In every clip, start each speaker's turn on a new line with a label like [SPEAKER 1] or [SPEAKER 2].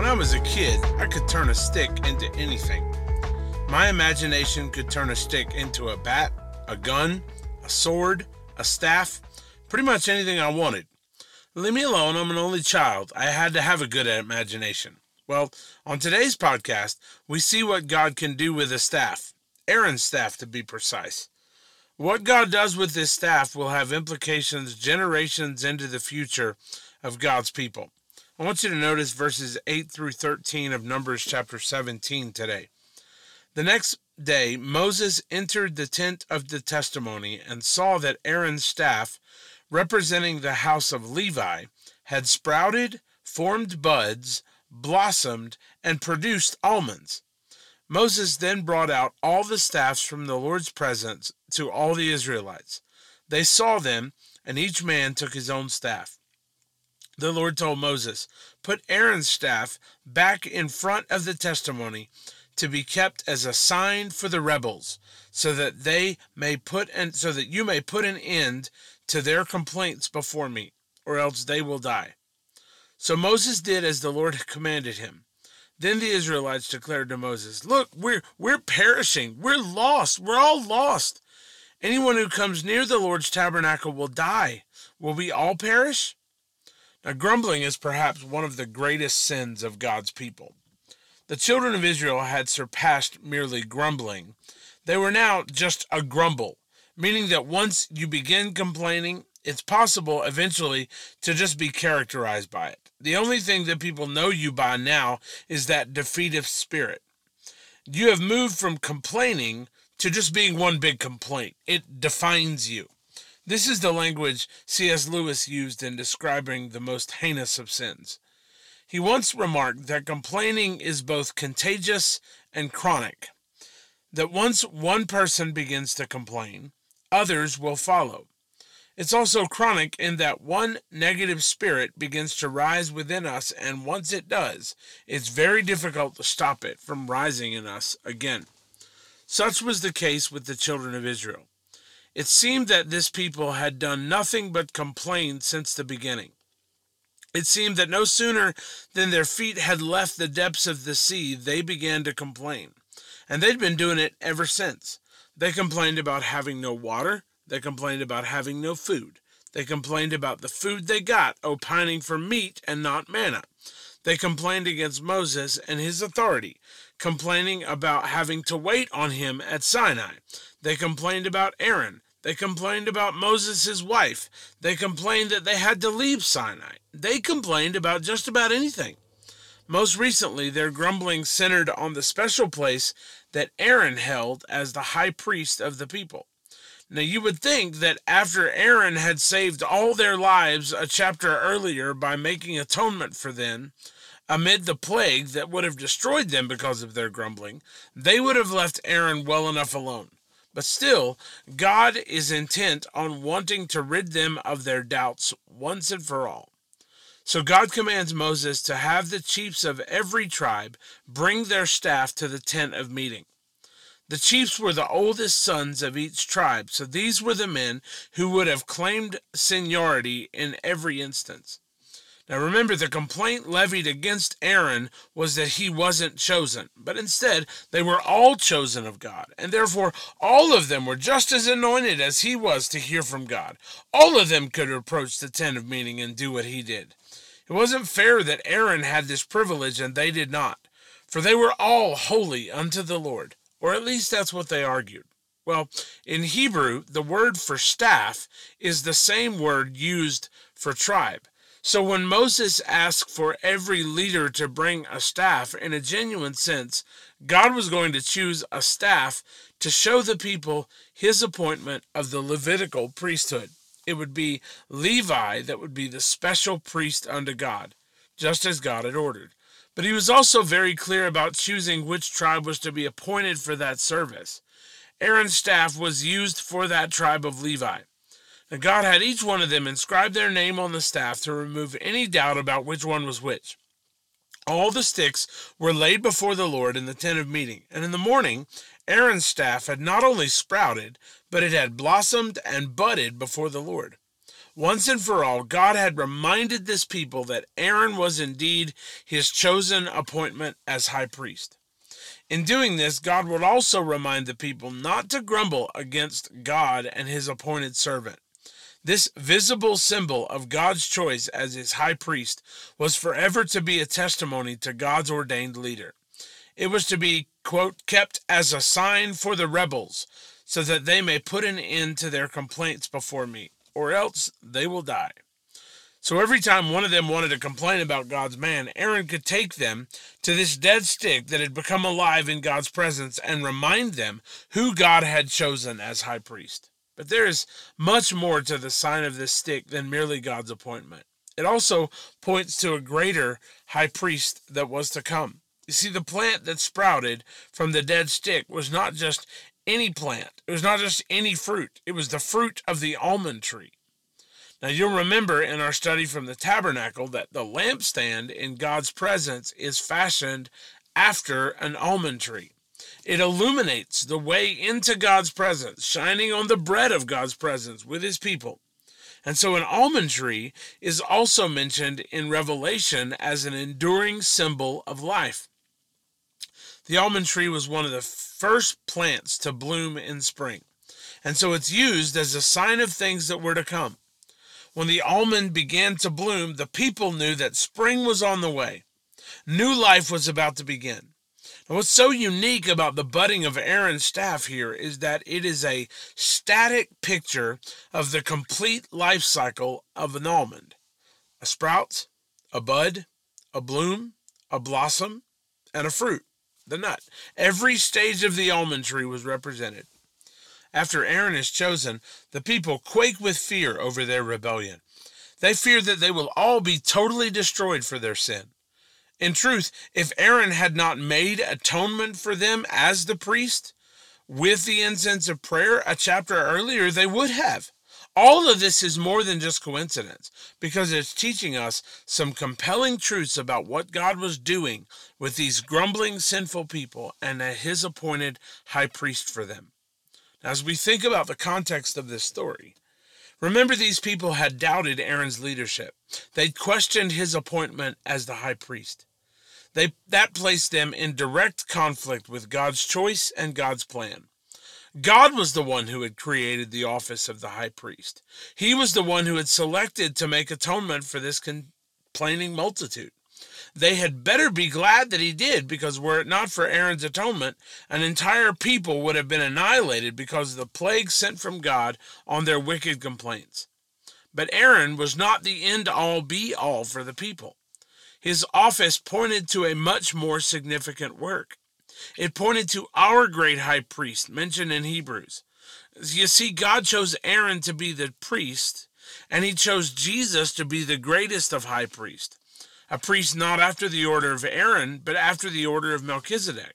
[SPEAKER 1] When I was a kid, I could turn a stick into anything. My imagination could turn a stick into a bat, a gun, a sword, a staff, pretty much anything I wanted. Leave me alone, I'm an only child. I had to have a good imagination. Well, on today's podcast, we see what God can do with a staff, Aaron's staff to be precise. What God does with this staff will have implications generations into the future of God's people. I want you to notice verses 8 through 13 of Numbers chapter 17 today. The next day, Moses entered the tent of the testimony and saw that Aaron's staff, representing the house of Levi, had sprouted, formed buds, blossomed, and produced almonds. Moses then brought out all the staffs from the Lord's presence to all the Israelites. They saw them, and each man took his own staff the Lord told Moses, Put Aaron's staff back in front of the testimony to be kept as a sign for the rebels, so that they may put and so that you may put an end to their complaints before me, or else they will die. So Moses did as the Lord commanded him. Then the Israelites declared to Moses, Look, we're we're perishing. We're lost. We're all lost. Anyone who comes near the Lord's tabernacle will die. Will we all perish? Now, grumbling is perhaps one of the greatest sins of God's people. The children of Israel had surpassed merely grumbling. They were now just a grumble, meaning that once you begin complaining, it's possible eventually to just be characterized by it. The only thing that people know you by now is that defeative spirit. You have moved from complaining to just being one big complaint. It defines you. This is the language C.S. Lewis used in describing the most heinous of sins. He once remarked that complaining is both contagious and chronic, that once one person begins to complain, others will follow. It's also chronic in that one negative spirit begins to rise within us, and once it does, it's very difficult to stop it from rising in us again. Such was the case with the children of Israel. It seemed that this people had done nothing but complain since the beginning. It seemed that no sooner than their feet had left the depths of the sea, they began to complain. And they'd been doing it ever since. They complained about having no water. They complained about having no food. They complained about the food they got, opining for meat and not manna. They complained against Moses and his authority, complaining about having to wait on him at Sinai. They complained about Aaron. They complained about Moses' wife. They complained that they had to leave Sinai. They complained about just about anything. Most recently, their grumbling centered on the special place that Aaron held as the high priest of the people. Now, you would think that after Aaron had saved all their lives a chapter earlier by making atonement for them, amid the plague that would have destroyed them because of their grumbling, they would have left Aaron well enough alone. But still, God is intent on wanting to rid them of their doubts once and for all. So God commands Moses to have the chiefs of every tribe bring their staff to the tent of meeting. The chiefs were the oldest sons of each tribe, so these were the men who would have claimed seniority in every instance. Now remember, the complaint levied against Aaron was that he wasn't chosen, but instead they were all chosen of God, and therefore all of them were just as anointed as he was to hear from God. All of them could approach the tent of meeting and do what he did. It wasn't fair that Aaron had this privilege and they did not, for they were all holy unto the Lord, or at least that's what they argued. Well, in Hebrew, the word for staff is the same word used for tribe. So when Moses asked for every leader to bring a staff in a genuine sense, God was going to choose a staff to show the people his appointment of the Levitical priesthood. It would be Levi that would be the special priest unto God, just as God had ordered. But he was also very clear about choosing which tribe was to be appointed for that service. Aaron's staff was used for that tribe of Levi. And God had each one of them inscribe their name on the staff to remove any doubt about which one was which. All the sticks were laid before the Lord in the tent of meeting, and in the morning Aaron's staff had not only sprouted, but it had blossomed and budded before the Lord. Once and for all, God had reminded this people that Aaron was indeed his chosen appointment as high priest. In doing this, God would also remind the people not to grumble against God and his appointed servant. This visible symbol of God's choice as his high priest was forever to be a testimony to God's ordained leader. It was to be, quote, kept as a sign for the rebels, so that they may put an end to their complaints before me, or else they will die. So every time one of them wanted to complain about God's man, Aaron could take them to this dead stick that had become alive in God's presence and remind them who God had chosen as high priest. But there is much more to the sign of this stick than merely God's appointment. It also points to a greater high priest that was to come. You see, the plant that sprouted from the dead stick was not just any plant, it was not just any fruit, it was the fruit of the almond tree. Now, you'll remember in our study from the tabernacle that the lampstand in God's presence is fashioned after an almond tree. It illuminates the way into God's presence, shining on the bread of God's presence with his people. And so, an almond tree is also mentioned in Revelation as an enduring symbol of life. The almond tree was one of the first plants to bloom in spring, and so it's used as a sign of things that were to come. When the almond began to bloom, the people knew that spring was on the way. New life was about to begin. And what's so unique about the budding of Aaron's staff here is that it is a static picture of the complete life cycle of an almond a sprout, a bud, a bloom, a blossom, and a fruit, the nut. Every stage of the almond tree was represented. After Aaron is chosen, the people quake with fear over their rebellion. They fear that they will all be totally destroyed for their sin. In truth, if Aaron had not made atonement for them as the priest with the incense of prayer a chapter earlier, they would have. All of this is more than just coincidence because it's teaching us some compelling truths about what God was doing with these grumbling, sinful people and his appointed high priest for them. As we think about the context of this story, remember these people had doubted Aaron's leadership. They'd questioned his appointment as the high priest. They, that placed them in direct conflict with God's choice and God's plan. God was the one who had created the office of the high priest. He was the one who had selected to make atonement for this complaining multitude. They had better be glad that he did, because were it not for Aaron's atonement, an entire people would have been annihilated because of the plague sent from God on their wicked complaints. But Aaron was not the end all be all for the people. His office pointed to a much more significant work. It pointed to our great high priest mentioned in Hebrews. You see, God chose Aaron to be the priest, and he chose Jesus to be the greatest of high priests a priest not after the order of Aaron, but after the order of Melchizedek.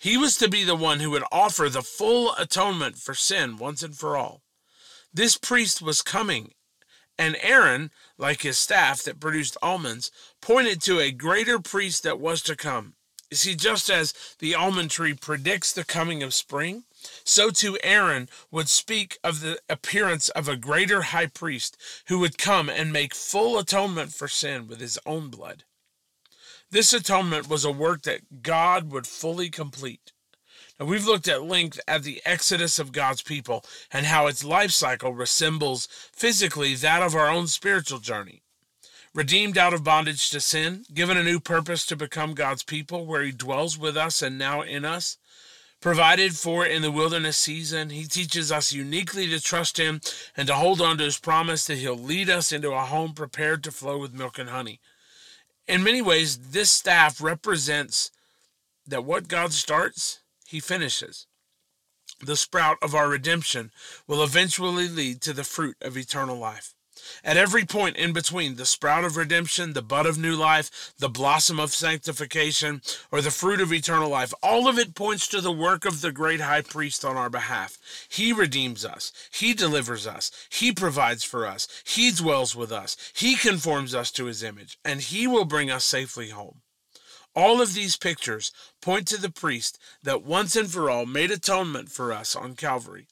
[SPEAKER 1] He was to be the one who would offer the full atonement for sin once and for all. This priest was coming, and Aaron, like his staff that produced almonds, pointed to a greater priest that was to come. You see, just as the almond tree predicts the coming of spring, so too Aaron would speak of the appearance of a greater high priest who would come and make full atonement for sin with his own blood. This atonement was a work that God would fully complete. Now, we've looked at length at the exodus of God's people and how its life cycle resembles physically that of our own spiritual journey. Redeemed out of bondage to sin, given a new purpose to become God's people where He dwells with us and now in us, provided for in the wilderness season. He teaches us uniquely to trust Him and to hold on to His promise that He'll lead us into a home prepared to flow with milk and honey. In many ways, this staff represents that what God starts, He finishes. The sprout of our redemption will eventually lead to the fruit of eternal life. At every point in between, the sprout of redemption, the bud of new life, the blossom of sanctification, or the fruit of eternal life, all of it points to the work of the great high priest on our behalf. He redeems us, He delivers us, He provides for us, He dwells with us, He conforms us to His image, and He will bring us safely home. All of these pictures point to the priest that once and for all made atonement for us on Calvary.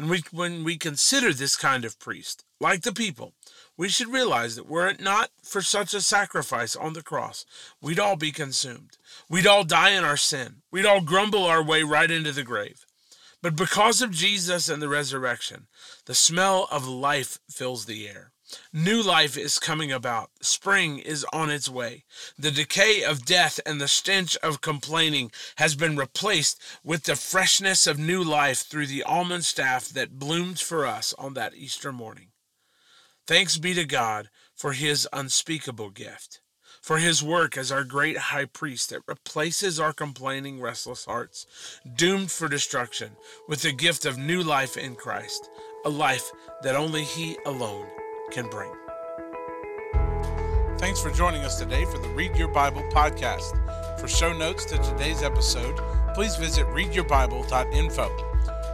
[SPEAKER 1] And we, when we consider this kind of priest, like the people, we should realize that were it not for such a sacrifice on the cross, we'd all be consumed. We'd all die in our sin. We'd all grumble our way right into the grave. But because of Jesus and the resurrection, the smell of life fills the air. New life is coming about. Spring is on its way. The decay of death and the stench of complaining has been replaced with the freshness of new life through the almond staff that bloomed for us on that Easter morning. Thanks be to God for his unspeakable gift, for his work as our great high priest that replaces our complaining, restless hearts, doomed for destruction, with the gift of new life in Christ, a life that only he alone can bring. Thanks for joining us today for the Read Your Bible podcast. For show notes to today's episode, please visit readyourbible.info.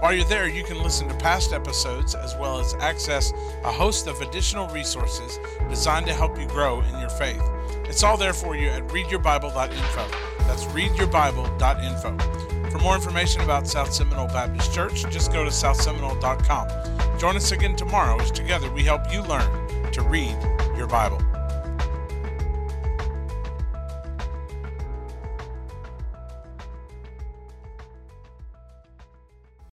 [SPEAKER 1] While you're there, you can listen to past episodes as well as access a host of additional resources designed to help you grow in your faith. It's all there for you at readyourbible.info. That's readyourbible.info. For more information about South Seminole Baptist Church, just go to southseminole.com. Join us again tomorrow as together we help you learn to read your Bible.